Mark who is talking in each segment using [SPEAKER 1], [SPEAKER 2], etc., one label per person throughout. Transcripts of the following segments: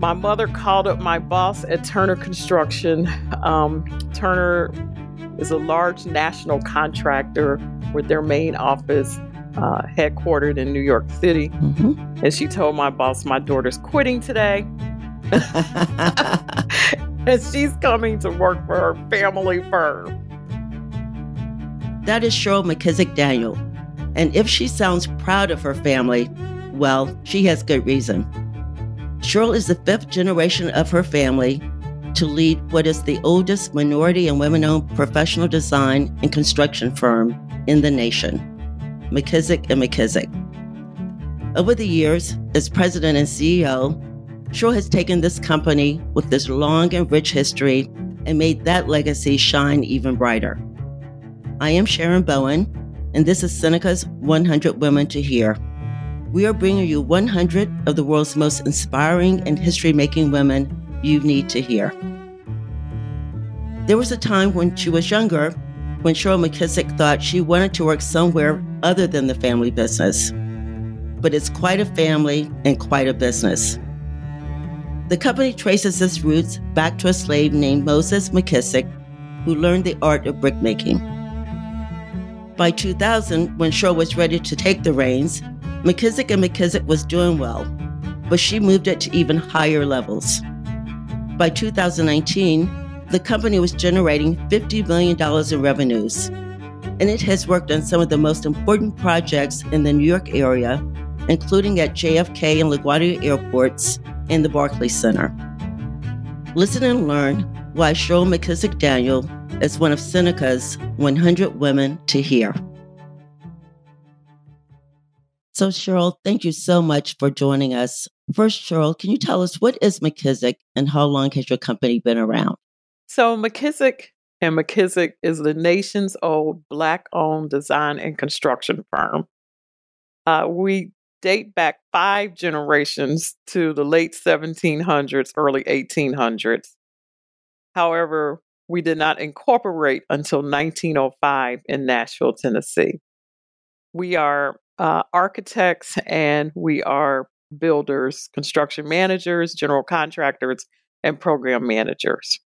[SPEAKER 1] my mother called up my boss at Turner Construction. Um, Turner is a large national contractor with their main office uh, headquartered in New York City. Mm-hmm. And she told my boss, My daughter's quitting today. and she's coming to work for her family firm.
[SPEAKER 2] That is Cheryl McKissack Daniel. And if she sounds proud of her family, well, she has good reason. Cheryl is the fifth generation of her family to lead what is the oldest minority and women owned professional design and construction firm in the nation, McKissack and McKissack. Over the years, as president and CEO, Cheryl has taken this company with this long and rich history and made that legacy shine even brighter. I am Sharon Bowen, and this is Seneca's 100 Women to Hear. We are bringing you 100 of the world's most inspiring and history making women you need to hear. There was a time when she was younger when Cheryl McKissack thought she wanted to work somewhere other than the family business. But it's quite a family and quite a business. The company traces its roots back to a slave named Moses McKissack, who learned the art of brickmaking. By 2000, when Cheryl was ready to take the reins, McKissack and McKissack was doing well, but she moved it to even higher levels. By 2019, the company was generating $50 million in revenues, and it has worked on some of the most important projects in the New York area, including at JFK and LaGuardia airports and the Barclays Center. Listen and learn why Cheryl McKissack Daniel is one of Seneca's 100 Women to Hear. So, Cheryl, thank you so much for joining us. First, Cheryl, can you tell us what is McKissack and how long has your company been around?
[SPEAKER 1] So, McKissack and McKissack is the nation's old Black owned design and construction firm. Uh, we date back five generations to the late 1700s, early 1800s. However, we did not incorporate until 1905 in Nashville, Tennessee. We are uh, architects and we are builders, construction managers, general contractors, and program managers.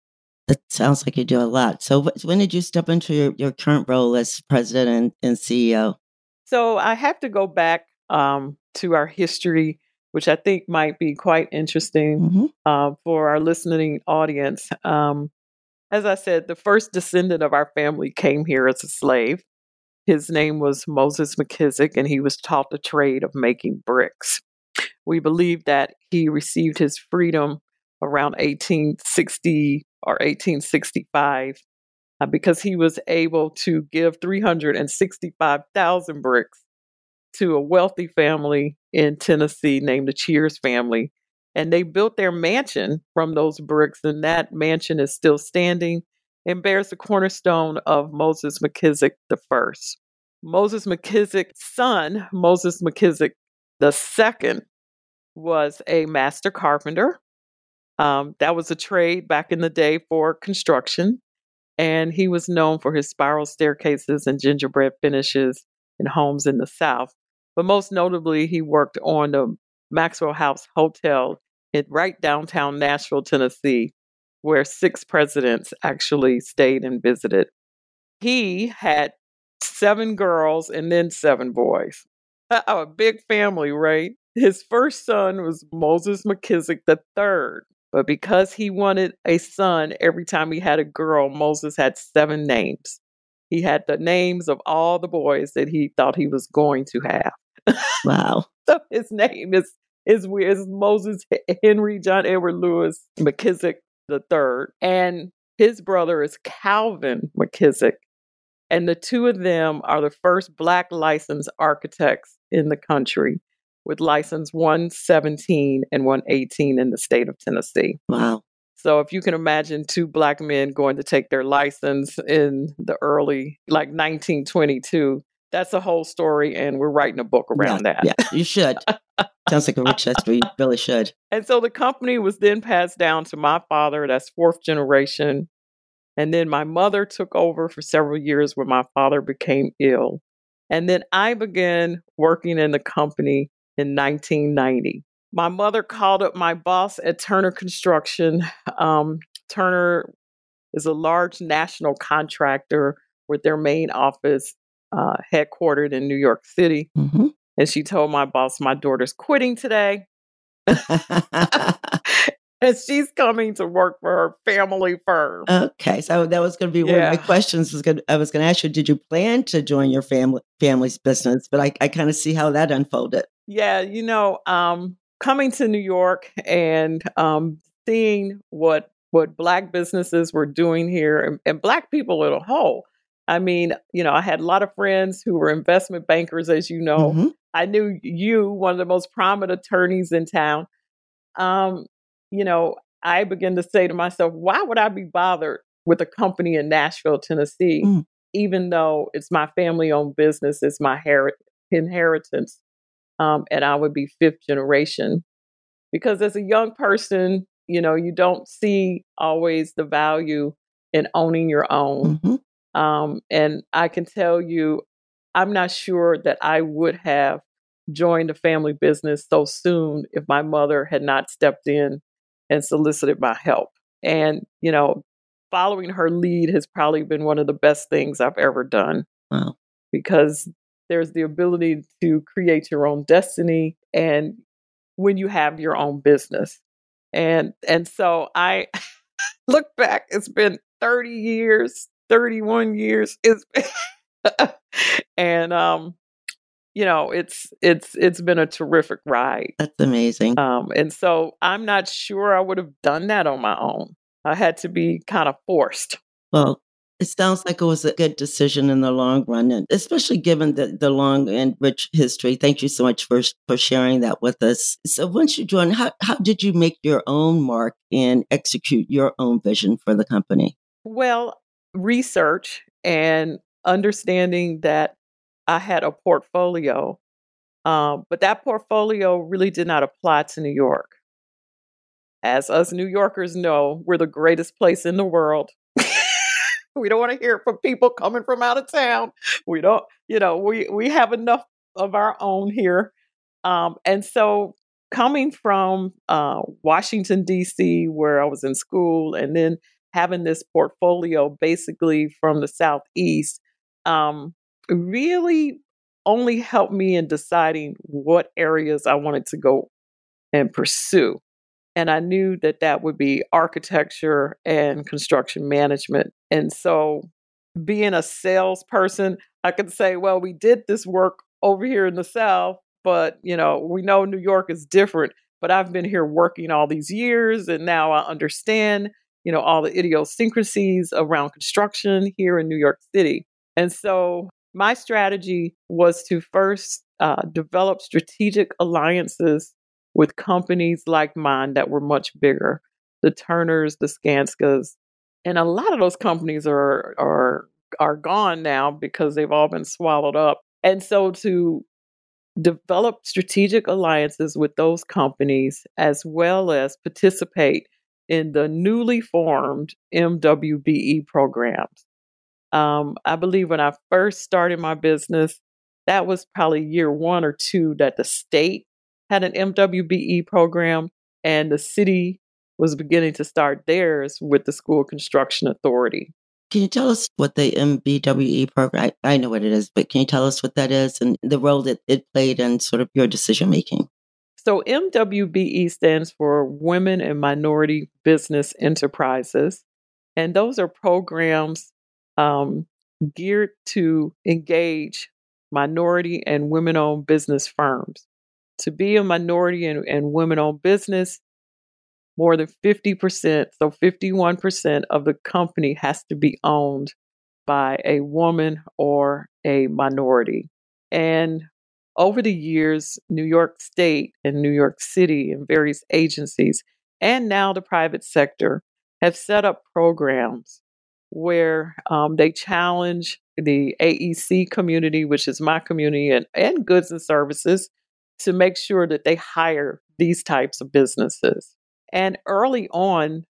[SPEAKER 2] That sounds like you do a lot. So, when did you step into your, your current role as president and, and CEO?
[SPEAKER 1] So, I have to go back um, to our history, which I think might be quite interesting mm-hmm. uh, for our listening audience. Um, as I said, the first descendant of our family came here as a slave. His name was Moses McKissack, and he was taught the trade of making bricks. We believe that he received his freedom around 1860 or 1865 uh, because he was able to give 365,000 bricks to a wealthy family in Tennessee named the Cheairs family. And they built their mansion from those bricks, and that mansion is still standing and bears the cornerstone of Moses McKissack the first. Moses McKissack's son, Moses McKissack second, was a master carpenter. Um, that was a trade back in the day for construction. And he was known for his spiral staircases and gingerbread finishes in homes in the South. But most notably, he worked on the Maxwell House Hotel in right downtown Nashville, Tennessee, where six presidents actually stayed and visited. He had seven girls and then seven boys. A big family, right? His first son was Moses McKissack III. But because he wanted a son every time he had a girl, Moses had seven names. He had the names of all the boys that he thought he was going to have.
[SPEAKER 2] Wow.
[SPEAKER 1] so his name is is weird. It's Moses Henry John Edward Lewis McKissack the third, and his brother is Calvin McKissack, and the two of them are the first Black licensed architects in the country, with license 117 and 118 in the state of Tennessee.
[SPEAKER 2] Wow.
[SPEAKER 1] So if you can imagine two black men going to take their license in the early, like 1922, that's a whole story, and we're writing a book around
[SPEAKER 2] yeah,
[SPEAKER 1] that.
[SPEAKER 2] Yeah, you should. Sounds like a rich history. You really should.
[SPEAKER 1] And so the company was then passed down to my father. That's fourth generation. And then my mother took over for several years when my father became ill. And then I began working in the company in 1990. my mother called up my boss at Turner Construction. Um, Turner is a large national contractor with their main office uh, headquartered in New York City.
[SPEAKER 2] Mm-hmm.
[SPEAKER 1] And she told my boss, My daughter's quitting today. and she's coming to work for her family firm.
[SPEAKER 2] okay, so that was going to be one of my questions. Was going I was going to ask you, did you plan to join your family family's business? But I, I kind of see how that unfolded.
[SPEAKER 1] Yeah, you know, um, coming to New York and um, seeing what what black businesses were doing here and, and black people as a whole. I mean, you know, I had a lot of friends who were investment bankers, as you know.
[SPEAKER 2] Mhm.
[SPEAKER 1] I knew you, one of the most prominent attorneys in town. Um, you know, I begin to say to myself, why would I be bothered with a company in Nashville, Tennessee,
[SPEAKER 2] Mm.
[SPEAKER 1] even though it's my family owned business, it's my heri- inheritance, um, and I would be fifth generation? Because as a young person, you know, you don't see always the value in owning your own.
[SPEAKER 2] Mhm.
[SPEAKER 1] Um, and I can tell you, I'm not sure that I would have joined a family business so soon if my mother had not stepped in and solicited my help. And, you know, following her lead has probably been one of the best things I've ever done
[SPEAKER 2] Wow.
[SPEAKER 1] because there's the ability to create your own destiny and when you have your own business. And and so I look back, it's been 30 years, 31 years. It's and um you know, it's it's it's been a terrific ride.
[SPEAKER 2] That's amazing.
[SPEAKER 1] Um and so I'm not sure I would have done that on my own. I had to be kind of forced.
[SPEAKER 2] Well, it sounds like it was a good decision in the long run, and especially given the, the long and rich history. Thank you so much for for sharing that with us. So, once you joined, how how did you make your own mark and execute your own vision for the company?
[SPEAKER 1] Well, research and understanding that I had a portfolio, um, but that portfolio really did not apply to New York. As us New Yorkers know, we're the greatest place in the world. we don't want to hear from people coming from out of town. We don't, you know, we we have enough of our own here, um, and so coming from uh, Washington D.C., where I was in school, and then having this portfolio basically from the southeast um, really only helped me in deciding what areas I wanted to go and pursue. And I knew that that would be architecture and construction management. And so, being a salesperson, I could say, well, we did this work over here in the South, but you know, we know New York is different. But I've been here working all these years, and now I understand you know, all the idiosyncrasies around construction here in New York City. And so my strategy was to first uh, develop strategic alliances with companies like mine that were much bigger, the Turners, the Skanskas, and a lot of those companies are are are gone now because they've all been swallowed up. And so to develop strategic alliances with those companies as well as participate in the newly formed MWBE programs. Um, I believe when I first started my business, that was probably year one or two that the state had an MWBE program and the city was beginning to start theirs with the School Construction Authority.
[SPEAKER 2] Can you tell us what the MBWE program? I, I know what it is, but can you tell us what that is and the role that it played in sort of your decision making?
[SPEAKER 1] So, MWBE stands for Women and Minority Business Enterprises. And those are programs um, geared to engage minority and women owned business firms. To be a minority and, and women owned business, more than 50%, so 51% of the company has to be owned by a woman or a minority. And over the years, New York State and New York City and various agencies, and now the private sector, have set up programs where um, they challenge the AEC community, which is my community, and, and goods and services, to make sure that they hire these types of businesses. And early on,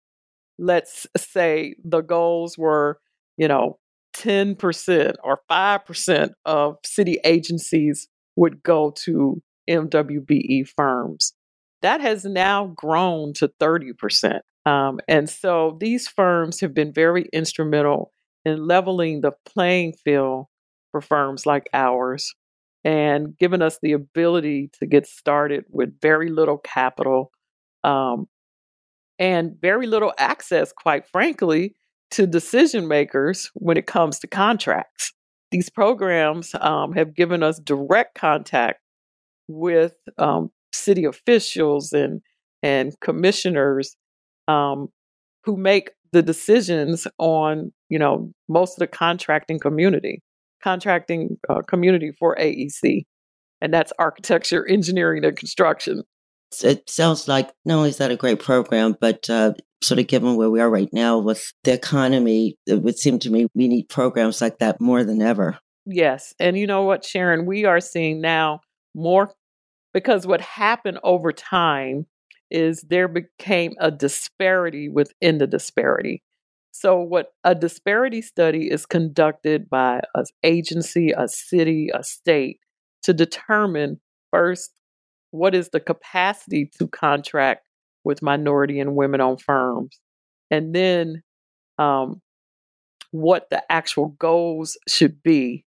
[SPEAKER 1] let's say the goals were, you know, 10% or 5% of city agencies would go to MWBE firms. that has now grown to 30%. Um, and so these firms have been very instrumental in leveling the playing field for firms like ours and given us the ability to get started with very little capital um, and very little access, quite frankly, to decision makers when it comes to contracts. These programs um, have given us direct contact with um, city officials and and commissioners um, who make the decisions on you know most of the contracting community contracting uh, community for AEC and that's architecture engineering and construction.
[SPEAKER 2] It sounds like not only is that a great program but uh, sort of given where we are right now with the economy it would seem to me we need programs like that more than ever.
[SPEAKER 1] Yes and you know what sharon we are seeing now more because what happened over time is there became a disparity within the disparity. So, what a disparity study is conducted by an agency, a city, a state to determine first what is the capacity to contract with minority and women owned firms, and then um, what the actual goals should be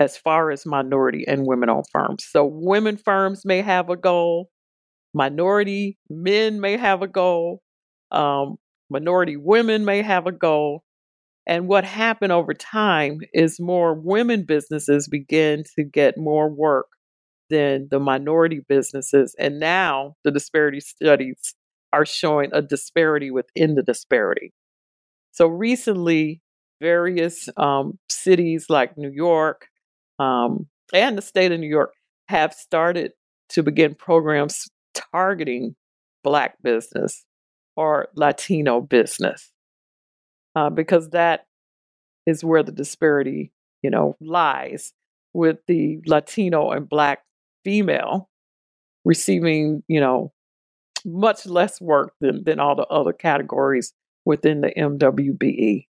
[SPEAKER 1] as far as minority and women owned firms. So, women firms may have a goal, minority men may have a goal, um, minority women may have a goal. And what happened over time is more women businesses begin to get more work than the minority businesses. And now the disparity studies are showing a disparity within the disparity. So recently, various um, cities like New York um, and the state of New York have started to begin programs targeting Black business or Latino business uh, because that is where the disparity, you know, lies with the Latino and Black female receiving, you know, much less work than, than all the other categories within the MWBE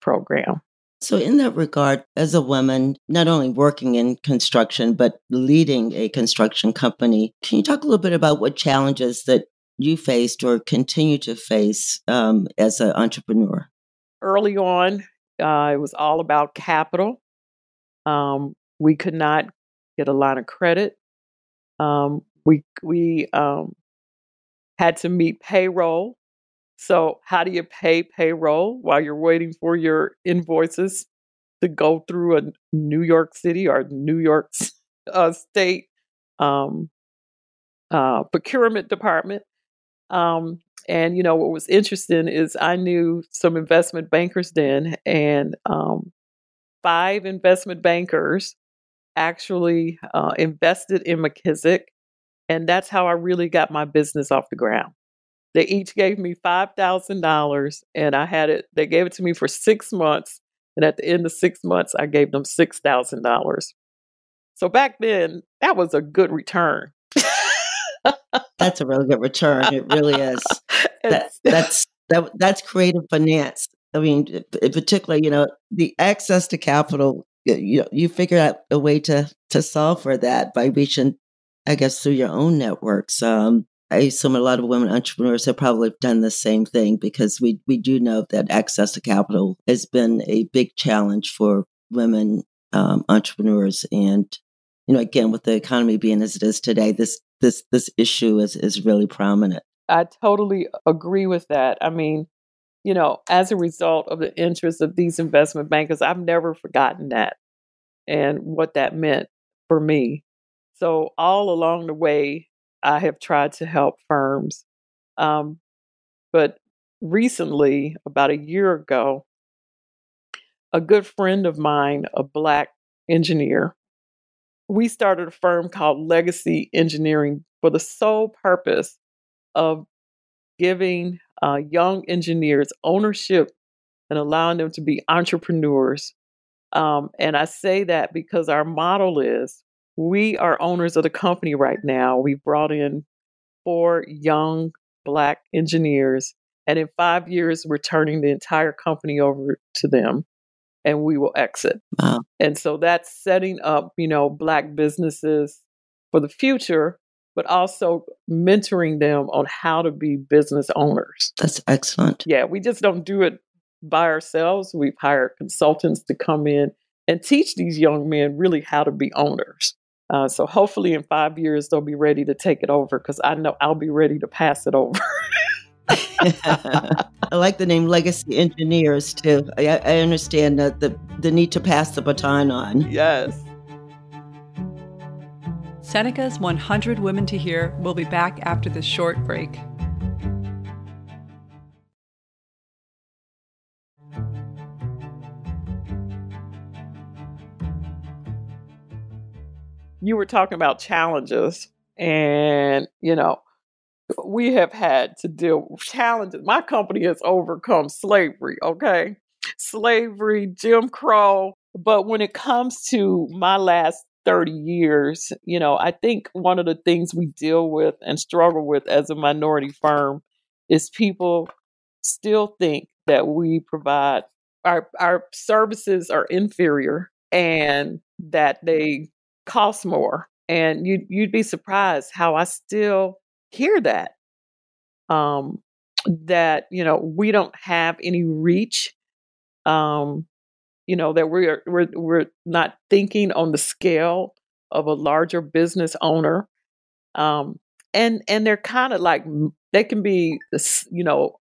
[SPEAKER 1] program.
[SPEAKER 2] So, in that regard, as a woman, not only working in construction, but leading a construction company, can you talk a little bit about what challenges that you faced or continue to face um, as an entrepreneur?
[SPEAKER 1] Early on, uh, it was all about capital. Um, we could not get a line of credit. Um, we we um, had to meet payroll so, how do you pay payroll while you're waiting for your invoices to go through a New York City or New York uh, State um, uh, procurement department? Um, and you know what was interesting is I knew some investment bankers then, and um, five investment bankers actually uh, invested in McKissack, and that's how I really got my business off the ground. They each gave me $5,000 and I had it, they gave it to me for six months. And at the end of six months, I gave them $6,000. So back then, that was a good return.
[SPEAKER 2] that's a really good return. It really is. That, that's that, that's creative finance. I mean, particularly, you know, the access to capital. You you figure out a way to to solve for that by reaching, I guess, through your own networks. Um, I assume a lot of women entrepreneurs have probably done the same thing because we, we do know that access to capital has been a big challenge for women um, entrepreneurs. And, you know, again, with the economy being as it is today, this this this issue is is really prominent.
[SPEAKER 1] I totally agree with that. I mean, you know, as a result of the interest of these investment bankers, I've never forgotten that and what that meant for me. So all along the way, I have tried to help firms. Um, but recently, about a year ago, a good friend of mine, a black engineer, we started a firm called Legacy Engineering for the sole purpose of giving uh, young engineers ownership and allowing them to be entrepreneurs. Um, and I say that because our model is we are owners of the company right now. We brought in four young Black engineers, and in five years, we're turning the entire company over to them and we will exit.
[SPEAKER 2] Wow.
[SPEAKER 1] And so that's setting up, you know, Black businesses for the future but also mentoring them on how to be business owners.
[SPEAKER 2] That's excellent.
[SPEAKER 1] Yeah, we just don't do it by ourselves. We've hired consultants to come in and teach these young men really how to be owners. Uh, so hopefully in five years they'll be ready to take it over because I know I'll be ready to pass it over.
[SPEAKER 2] I like the name Legacy Engineers too. I, I understand that the the need to pass the baton on.
[SPEAKER 1] Yes.
[SPEAKER 3] Seneca's 100 Women to Hear will be back after this short break.
[SPEAKER 1] You were talking about challenges, and you know, we have had to deal with challenges. My company has overcome slavery, okay? Slavery, Jim Crow. But when it comes to my last 30 years, you know, I think one of the things we deal with and struggle with as a minority firm is people still think that we provide our our services are inferior and that they cost more. And you'd, you'd be surprised how I still hear that. Um that, you know, we don't have any reach. Um you know that we're we're we're not thinking on the scale of a larger business owner um and and they're kind of like they can be you know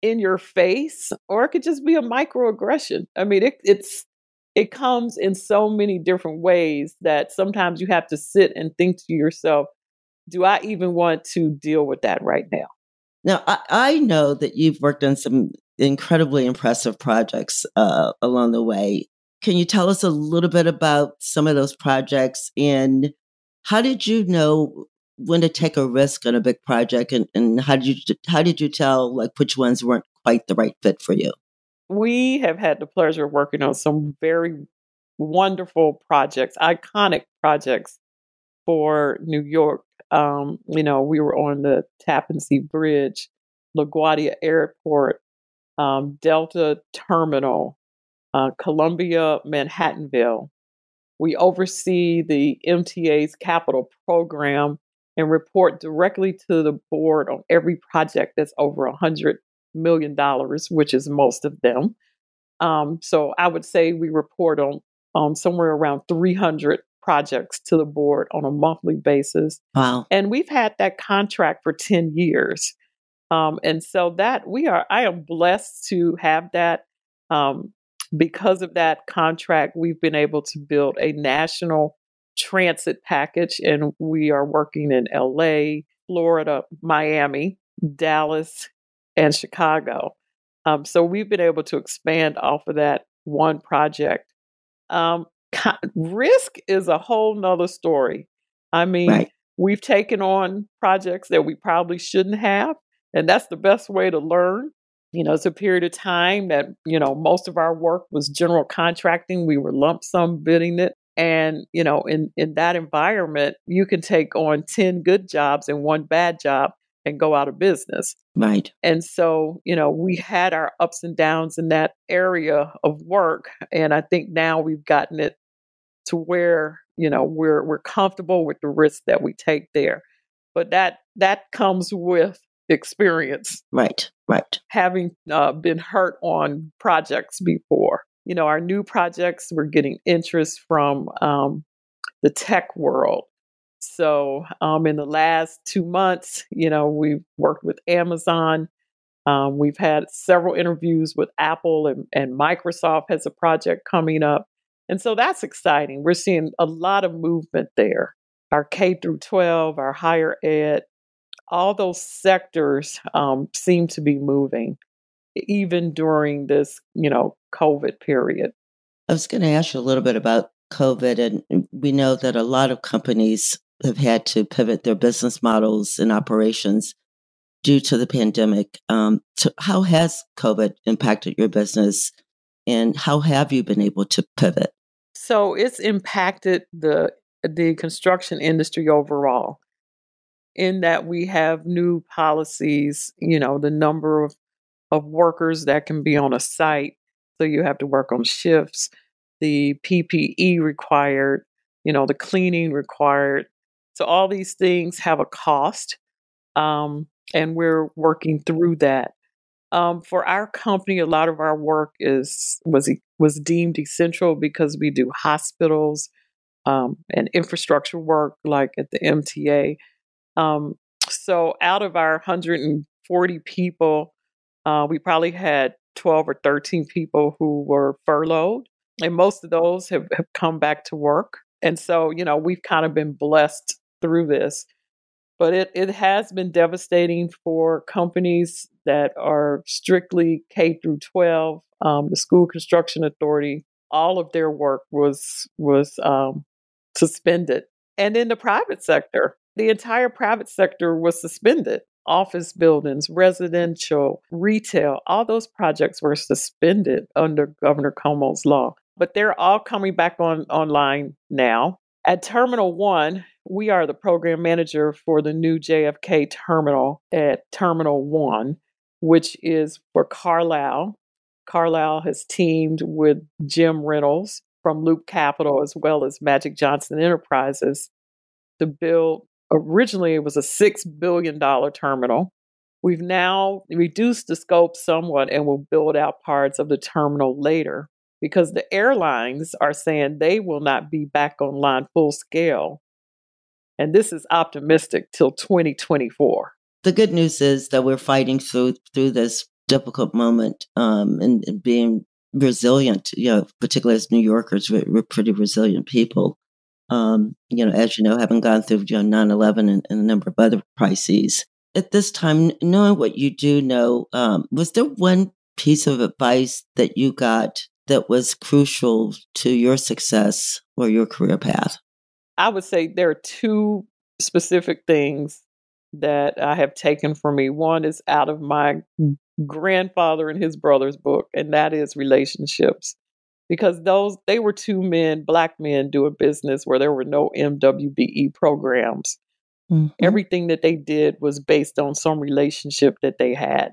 [SPEAKER 1] in your face or it could just be a microaggression i mean it, it's it comes in so many different ways that sometimes you have to sit and think to yourself do i even want to deal with that right now
[SPEAKER 2] now i, I know that you've worked on some incredibly impressive projects uh, along the way. Can you tell us a little bit about some of those projects and how did you know when to take a risk on a big project and, and how did you how did you tell like which ones weren't quite the right fit for you?
[SPEAKER 1] We have had the pleasure of working on some very wonderful projects, iconic projects for New York. Um, you know, we were on the Tappan Zee Bridge, LaGuardia Airport, um, Delta Terminal, uh, Columbia Manhattanville. We oversee the MTA's capital program and report directly to the board on every project that's over a $100 million, dollars, which is most of them. Um, so I would say we report on, on somewhere around 300 projects to the board on a monthly basis.
[SPEAKER 2] Wow.
[SPEAKER 1] And we've had that contract for 10 years. Um, and so that we are, I am blessed to have that. Um, because of that contract, we've been able to build a national transit package, and we are working in LA, Florida, Miami, Dallas, and Chicago. Um, so we've been able to expand off of that one project. Um, risk is a whole nother story. I mean, right. we've taken on projects that we probably shouldn't have. And that's the best way to learn. You know, it's a period of time that, you know, most of our work was general contracting. We were lump sum bidding it. And, you know, in, in that environment, you can take on 10 good jobs and one bad job and go out of business.
[SPEAKER 2] Right.
[SPEAKER 1] And so, you know, we had our ups and downs in that area of work. And I think now we've gotten it to where, you know, we're we're comfortable with the risk that we take there. But that that comes with experience.
[SPEAKER 2] Right, right.
[SPEAKER 1] Having uh, been hurt on projects before. You know, our new projects, we're getting interest from um, the tech world. So, um, in the last two months, you know, we've worked with Amazon. Um, we've had several interviews with Apple and, and Microsoft has a project coming up. And so that's exciting. We're seeing a lot of movement there. Our K through 12, our higher ed, all those sectors um, seem to be moving, even during this, you know, COVID period.
[SPEAKER 2] I was going to ask you a little bit about COVID, and we know that a lot of companies have had to pivot their business models and operations due to the pandemic. Um, so how has COVID impacted your business, and how have you been able to pivot?
[SPEAKER 1] So it's impacted the the construction industry overall in that we have new policies, you know, the number of, of workers that can be on a site. So you have to work on shifts, the PPE required, you know, the cleaning required, So all these things have a cost, um, and we're working through that. Um, for our company, a lot of our work is was was deemed essential because we do hospitals um, and infrastructure work, like at the MTA. Um, so, out of our 140 people, uh, we probably had 12 or 13 people who were furloughed, and most of those have, have come back to work. And so, you know, we've kind of been blessed through this but it, it has been devastating for companies that are strictly K through 12. Um, the School Construction Authority, all of their work was was um, suspended, and in the private sector, the entire private sector was suspended. Office buildings, residential, retail, all those projects were suspended under Governor Cuomo's law. But they're all coming back on online now. At Terminal One, we are the program manager for the new JFK terminal at Terminal One, which is for Carlyle. Carlyle has teamed with Jim Reynolds from Loop Capital as well as Magic Johnson Enterprises to build. Originally, it was a $6 billion terminal. We've now reduced the scope somewhat and will build out parts of the terminal later because the airlines are saying they will not be back online full scale. And this is optimistic till 2024.
[SPEAKER 2] The good news is that we're fighting through through this difficult moment um, and, and, being resilient. You know, particularly as New Yorkers, we're, we're pretty resilient people. Um, you know, as you know, having gone through you know 9/11 and, and a number of other crises. At this time, knowing what you do know, um, was there one piece of advice that you got that was crucial to your success or your career path?
[SPEAKER 1] I would say there are two specific things that I have taken from me. One is out of my grandfather and his brother's book, and that is relationships. Because those they were two men, black men doing business where there were no MWBE programs. Mm-hmm. Everything that they did was based on some relationship that they had.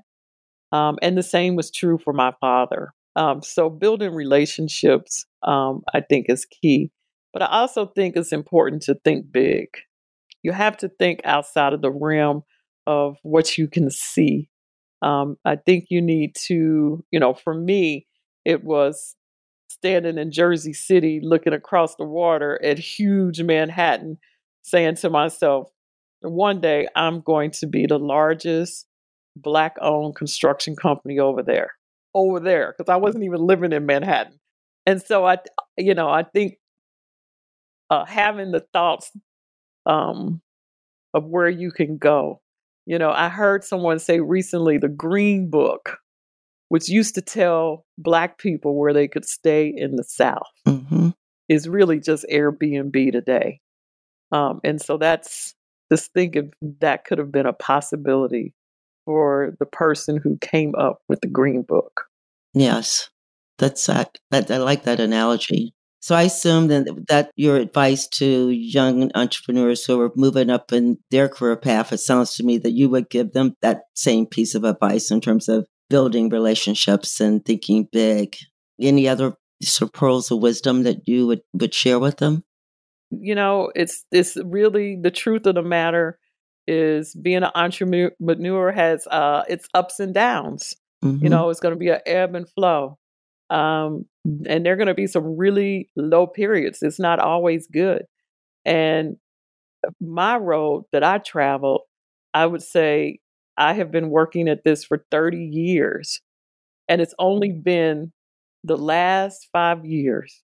[SPEAKER 1] Um, and the same was true for my father. Um, so building relationships, um, I think, is key. But I also think it's important to think big. You have to think outside of the realm of what you can see. Um, I think you need to, you know, for me, it was standing in Jersey City looking across the water at huge Manhattan, saying to myself, one day I'm going to be the largest black owned construction company over there over there because I wasn't even living in Manhattan. And so I, you know, I think uh, having the thoughts um, of where you can go. You know, I heard someone say recently the Green Book, which used to tell Black people where they could stay in the South, mm-hmm. is really just Airbnb today. Um, and so that's just think if that could have been a possibility for the person who came up with the Green Book.
[SPEAKER 2] Yes, that's that. that I like that analogy. So I assume that that your advice to young entrepreneurs who are moving up in their career path, it sounds to me that you would give them that same piece of advice in terms of building relationships and thinking big. Any other sort of pearls of wisdom that you would, would share with them?
[SPEAKER 1] You know, it's it's really the truth of the matter is being an entrepreneur has uh, its ups and downs. Mm-hmm. You know, it's going to be an ebb and flow. Um, and there are going to be some really low periods. It's not always good. And my road that I traveled, I would say I have been working at this for 30 years. And it's only been the last five years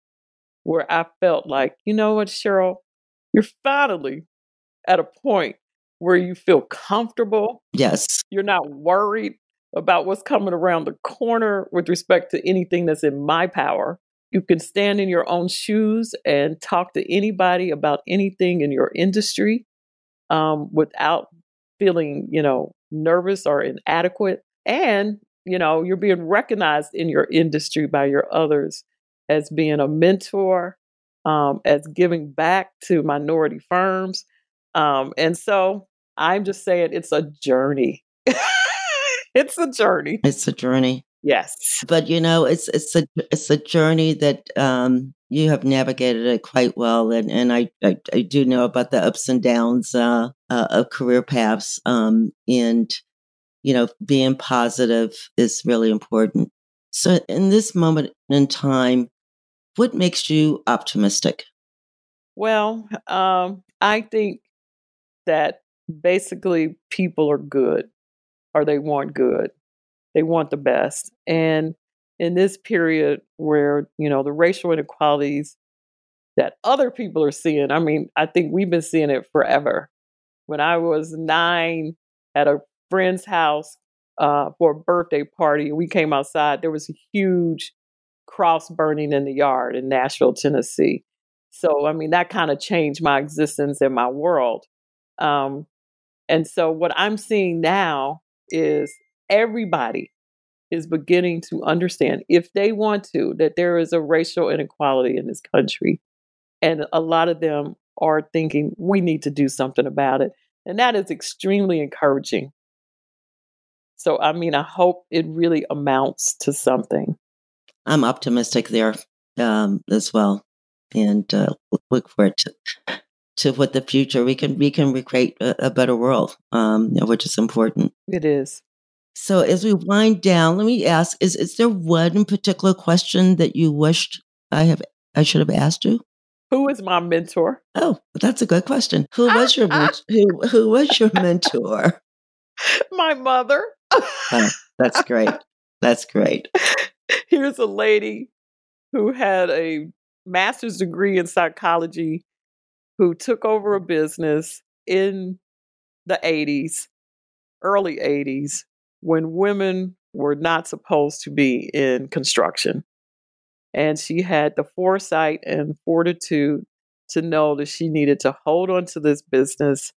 [SPEAKER 1] where I felt like, you know what, Cheryl, you're finally at a point where you feel comfortable.
[SPEAKER 2] Yes.
[SPEAKER 1] You're not worried about what's coming around the corner with respect to anything that's in my power. You can stand in your own shoes and talk to anybody about anything in your industry um, without feeling, you know, nervous or inadequate. And, you know, you're being recognized in your industry by your others as being a mentor, um, as giving back to minority firms. Um, and so I'm just saying it's a journey. it's a journey.
[SPEAKER 2] It's a journey.
[SPEAKER 1] Yes.
[SPEAKER 2] But you know, it's it's a it's a journey that um, you have navigated it quite well, and and I I, I do know about the ups and downs uh, uh, of career paths, um, and you know, being positive is really important. So, in this moment in time, what makes you optimistic?
[SPEAKER 1] Well, um, I think that basically people are good or they want good. They want the best. And in this period where, you know, the racial inequalities that other people are seeing, I mean, I think we've been seeing it forever. When I was nine at a friend's house uh, for a birthday party, we came outside, there was a huge cross burning in the yard in Nashville, Tennessee. So, I mean, that kind of changed my existence and my world. Um, and so, what I'm seeing now is everybody is beginning to understand, if they want to, that there is a racial inequality in this country. And a lot of them are thinking we need to do something about it. And that is extremely encouraging. So, I mean, I hope it really amounts to something.
[SPEAKER 2] I'm optimistic there um, as well, and uh, look forward to to what the future we can we can recreate a, a better world, um, which is important.
[SPEAKER 1] It is.
[SPEAKER 2] So as we wind down, let me ask: Is is there one particular question that you wished I have I should have asked you?
[SPEAKER 1] Who is my mentor?
[SPEAKER 2] Oh, that's a good question. Who was your who who was your mentor?
[SPEAKER 1] My mother.
[SPEAKER 2] oh, that's great. That's great.
[SPEAKER 1] Here's a lady who had a master's degree in psychology who took over a business in the 80s, early 80s, when women were not supposed to be in construction. And she had the foresight and fortitude to know that she needed to hold on to this business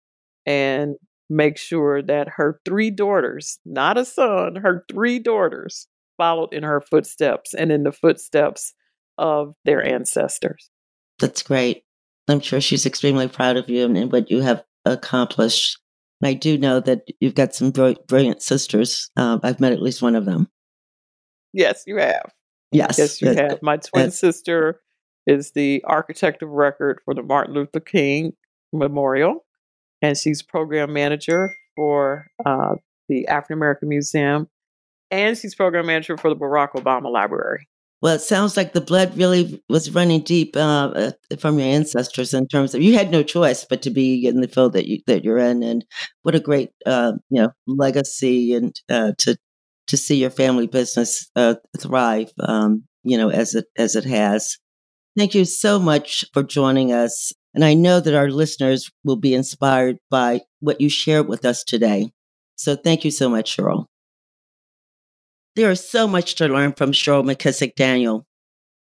[SPEAKER 1] and make sure that her three daughters, not a son, her three daughters, followed in her footsteps and in the footsteps of their ancestors.
[SPEAKER 2] That's great. I'm sure she's extremely proud of you and, what you have accomplished. I do know that you've got some brilliant sisters. Uh, I've met at least one of them.
[SPEAKER 1] Yes, you have.
[SPEAKER 2] Yes.
[SPEAKER 1] Yes, you have. My twin sister is the architect of record for the Martin Luther King Memorial, and she's program manager for uh, the African American Museum, and she's program manager for the Barack Obama Library.
[SPEAKER 2] Well, it sounds like the blood really was running deep uh, uh, from your ancestors in terms of you had no choice but to be in the field that you that you're in, and what a great uh, you know legacy and uh, to to see your family business uh, thrive, um, you know, as it as it has. Thank you so much for joining us, and I know that our listeners will be inspired by what you shared with us today. So, thank you so much, Cheryl. There is so much to learn from Cheryl McKissack Daniel.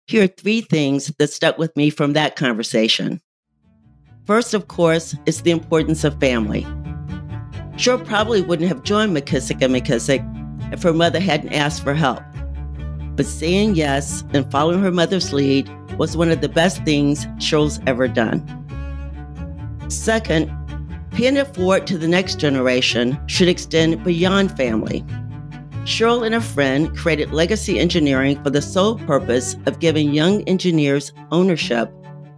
[SPEAKER 2] Here are three things that stuck with me from that conversation. First, of course, is the importance of family. Cheryl probably wouldn't have joined McKissack and McKissack if her mother hadn't asked for help. But saying yes and following her mother's lead was one of the best things Cheryl's ever done. Second, paying it forward to the next generation should extend beyond family. Cheryl and a friend created Legacy Engineering for the sole purpose of giving young engineers ownership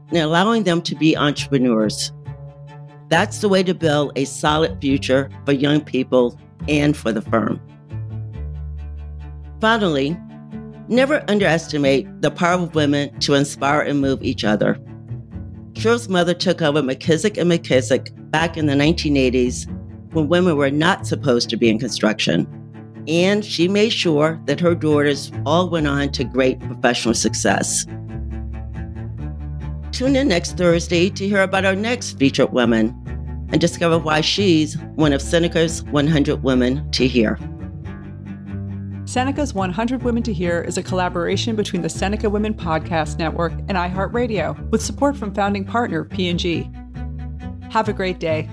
[SPEAKER 2] and allowing them to be entrepreneurs. That's the way to build a solid future for young people and for the firm. Finally, never underestimate the power of women to inspire and move each other. Cheryl's mother took over McKissack and McKissack back in the 1980s when women were not supposed to be in construction and she made sure that her daughters all went on to great professional success. Tune in next Thursday to hear about our next featured woman and discover why she's one of Seneca's 100 Women to Hear.
[SPEAKER 3] Seneca's 100 Women to Hear is a collaboration between the Seneca Women Podcast Network and iHeartRadio with support from founding partner P&G. Have a great day.